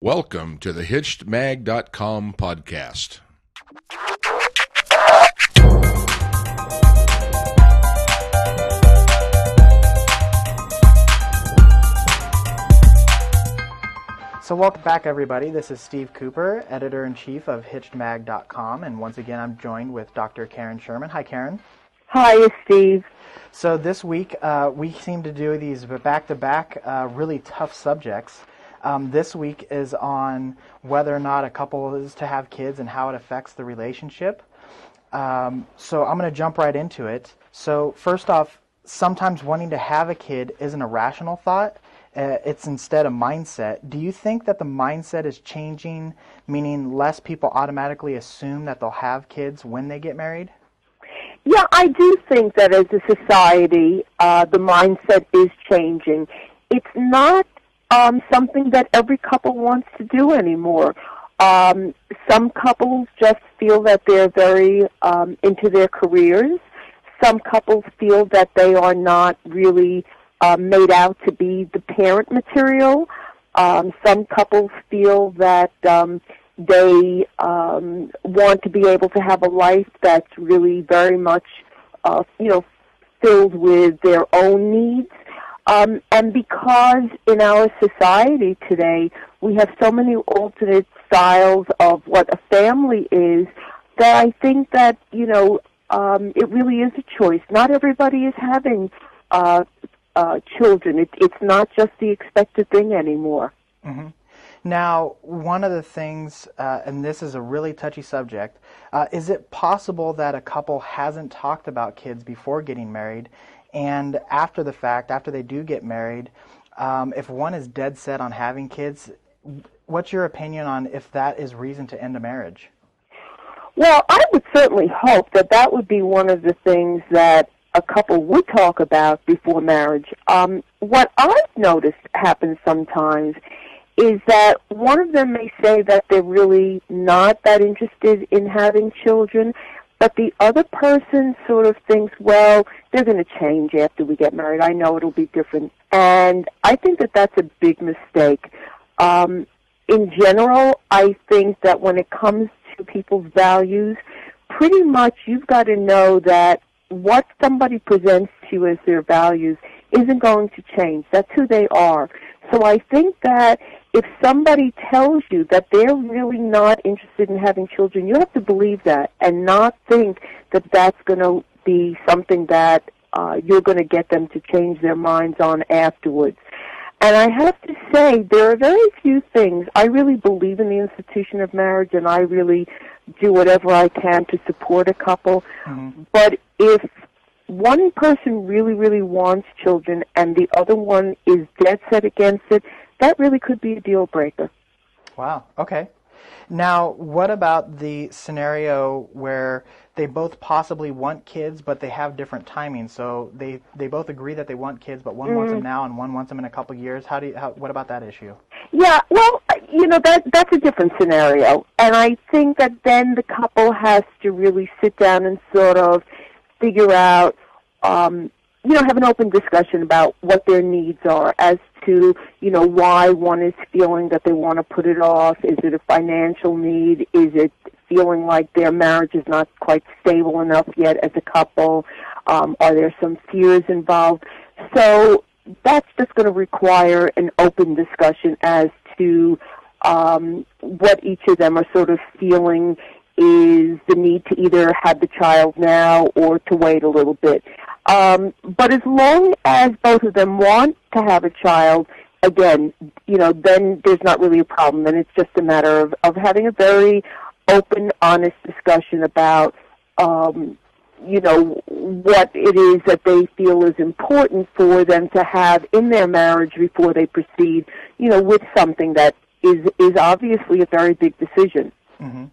Welcome to the HitchedMag.com podcast. So welcome back, everybody. This is Steve Cooper, editor-in-chief of HitchedMag.com, and once again, I'm joined with Dr. Karen Sherman. Hi, Karen. Hi, Steve. So this week, uh, we seem to do these back-to-back, uh, really tough subjects. Um, this week is on whether or not a couple is to have kids and how it affects the relationship. Um, so I'm going to jump right into it. So first off, sometimes wanting to have a kid isn't a rational thought. Uh, it's instead a mindset. Do you think that the mindset is changing, meaning less people automatically assume that they'll have kids when they get married? Yeah, I do think that as a society, uh, the mindset is changing. It's not um, something that every couple wants to do anymore. Um, some couples just feel that they're very um, into their careers. Some couples feel that they are not really uh, made out to be the parent material. Um, some couples feel that um, they um, want to be able to have a life that's really very much, uh, you know, filled with their own needs. Um, and because in our society today we have so many alternate styles of what a family is, that I think that you know um, it really is a choice. Not everybody is having uh, uh, children. It, it's not just the expected thing anymore. Mm-hmm. Now, one of the things, uh, and this is a really touchy subject, uh, is it possible that a couple hasn't talked about kids before getting married, and after the fact, after they do get married, um, if one is dead set on having kids, what's your opinion on if that is reason to end a marriage? Well, I would certainly hope that that would be one of the things that a couple would talk about before marriage. Um, what I've noticed happens sometimes is that one of them may say that they're really not that interested in having children, but the other person sort of thinks, well, they're going to change after we get married. I know it'll be different. And I think that that's a big mistake. Um, in general, I think that when it comes to people's values, pretty much you've got to know that what somebody presents to you as their values isn't going to change. That's who they are. So I think that if somebody tells you that they're really not interested in having children, you have to believe that and not think that that's going to be something that uh, you're going to get them to change their minds on afterwards. And I have to say, there are very few things. I really believe in the institution of marriage, and I really do whatever I can to support a couple. Mm-hmm. But if one person really, really wants children and the other one is dead set against it, that really could be a deal breaker. Wow. Okay. Now, what about the scenario where they both possibly want kids, but they have different timings? So they they both agree that they want kids, but one mm. wants them now and one wants them in a couple of years. How do you? How, what about that issue? Yeah. Well, you know that that's a different scenario, and I think that then the couple has to really sit down and sort of figure out um, you know, have an open discussion about what their needs are as to, you know, why one is feeling that they want to put it off. Is it a financial need? Is it feeling like their marriage is not quite stable enough yet as a couple? Um, are there some fears involved? So that's just going to require an open discussion as to um, what each of them are sort of feeling is the need to either have the child now or to wait a little bit. Um, but as long as both of them want to have a child, again, you know, then there's not really a problem. And it's just a matter of, of having a very open, honest discussion about, um, you know, what it is that they feel is important for them to have in their marriage before they proceed, you know, with something that is, is obviously a very big decision. Mm-hmm.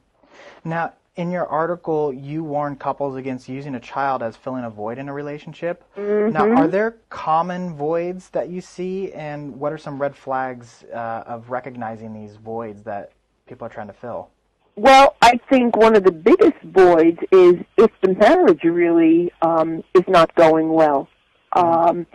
Now, in your article, you warn couples against using a child as filling a void in a relationship. Mm-hmm. Now, are there common voids that you see, and what are some red flags uh, of recognizing these voids that people are trying to fill? Well, I think one of the biggest voids is if the marriage really um, is not going well. Mm-hmm. Um,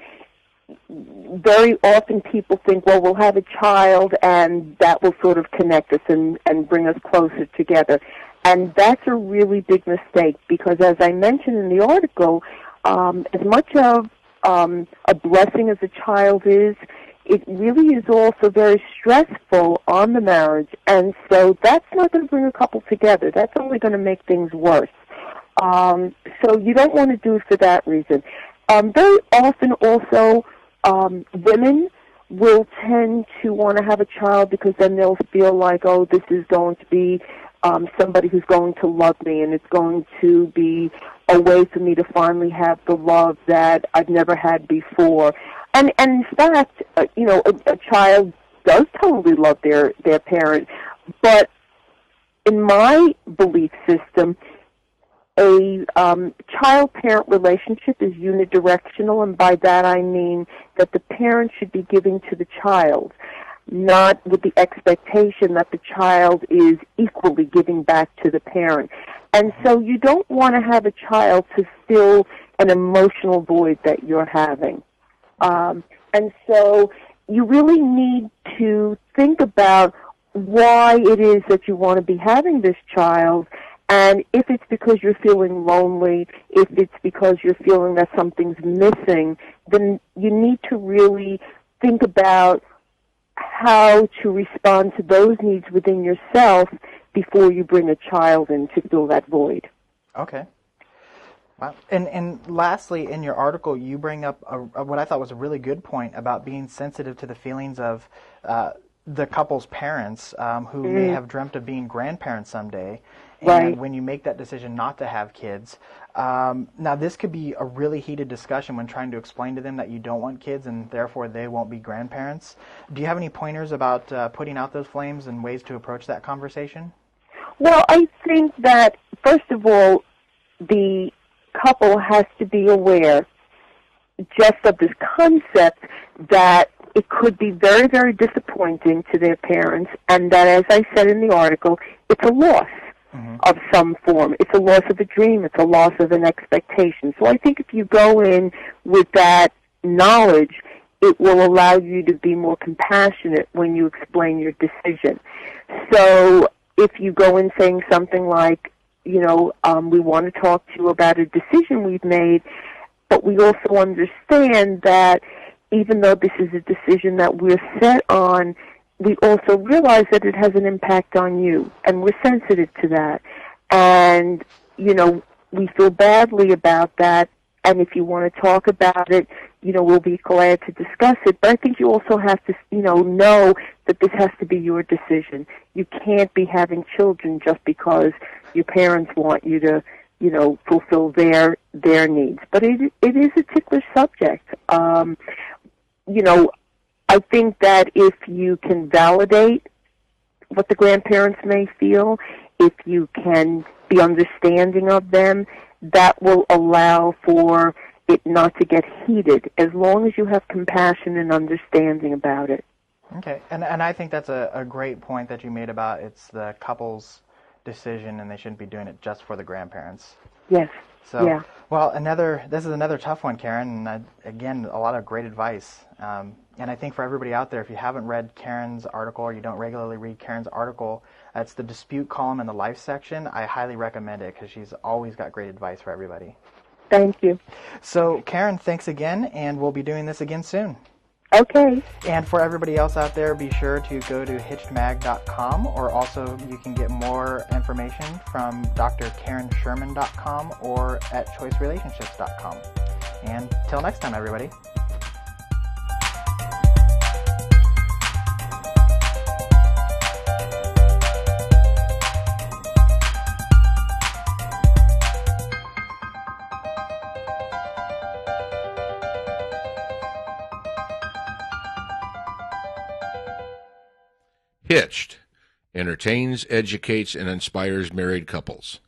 very often people think, well, we'll have a child and that will sort of connect us and, and bring us closer together. And that's a really big mistake because as I mentioned in the article, um, as much of um, a blessing as a child is, it really is also very stressful on the marriage. And so that's not going to bring a couple together. That's only going to make things worse. Um, so you don't want to do it for that reason. Um, very often also, um, women will tend to want to have a child because then they'll feel like, oh, this is going to be um, somebody who's going to love me, and it's going to be a way for me to finally have the love that I've never had before. And and in fact, uh, you know, a, a child does totally love their their parent, but in my belief system, a um, child-parent relationship is unidirectional, and by that I mean that the parent should be giving to the child, not with the expectation that the child is equally giving back to the parent. And so you don't want to have a child to fill an emotional void that you're having. Um, and so you really need to think about why it is that you want to be having this child and if it's because you're feeling lonely, if it's because you're feeling that something's missing, then you need to really think about how to respond to those needs within yourself before you bring a child in to fill that void. Okay. Wow. And and lastly, in your article, you bring up a, a, what I thought was a really good point about being sensitive to the feelings of uh, the couple's parents um, who mm. may have dreamt of being grandparents someday. And right. when you make that decision not to have kids, um, now this could be a really heated discussion when trying to explain to them that you don't want kids and therefore they won't be grandparents. Do you have any pointers about uh, putting out those flames and ways to approach that conversation? Well, I think that first of all, the couple has to be aware just of this concept that it could be very, very disappointing to their parents, and that, as I said in the article, it's a loss mm-hmm. of some form. It's a loss of a dream. It's a loss of an expectation. So I think if you go in with that knowledge, it will allow you to be more compassionate when you explain your decision. So if you go in saying something like, you know, um, we want to talk to you about a decision we've made, but we also understand that even though this is a decision that we're set on, we also realize that it has an impact on you, and we're sensitive to that. And, you know, we feel badly about that, and if you want to talk about it, you know, we'll be glad to discuss it. But I think you also have to, you know, know that this has to be your decision. You can't be having children just because your parents want you to, you know, fulfill their their needs. But it it is a ticklish subject. Um, you know, I think that if you can validate what the grandparents may feel, if you can be understanding of them, that will allow for it not to get heated as long as you have compassion and understanding about it. Okay, and and I think that's a, a great point that you made about it's the couple's decision and they shouldn't be doing it just for the grandparents. Yes. So, yeah. well, another this is another tough one, Karen. And uh, again, a lot of great advice. Um, and I think for everybody out there, if you haven't read Karen's article or you don't regularly read Karen's article, it's the dispute column in the life section. I highly recommend it because she's always got great advice for everybody. Thank you. So, Karen, thanks again, and we'll be doing this again soon. Okay. And for everybody else out there, be sure to go to hitchedmag.com or also you can get more information from drkarensherman.com or at choicerelationships.com. And till next time, everybody. Hitched entertains, educates, and inspires married couples.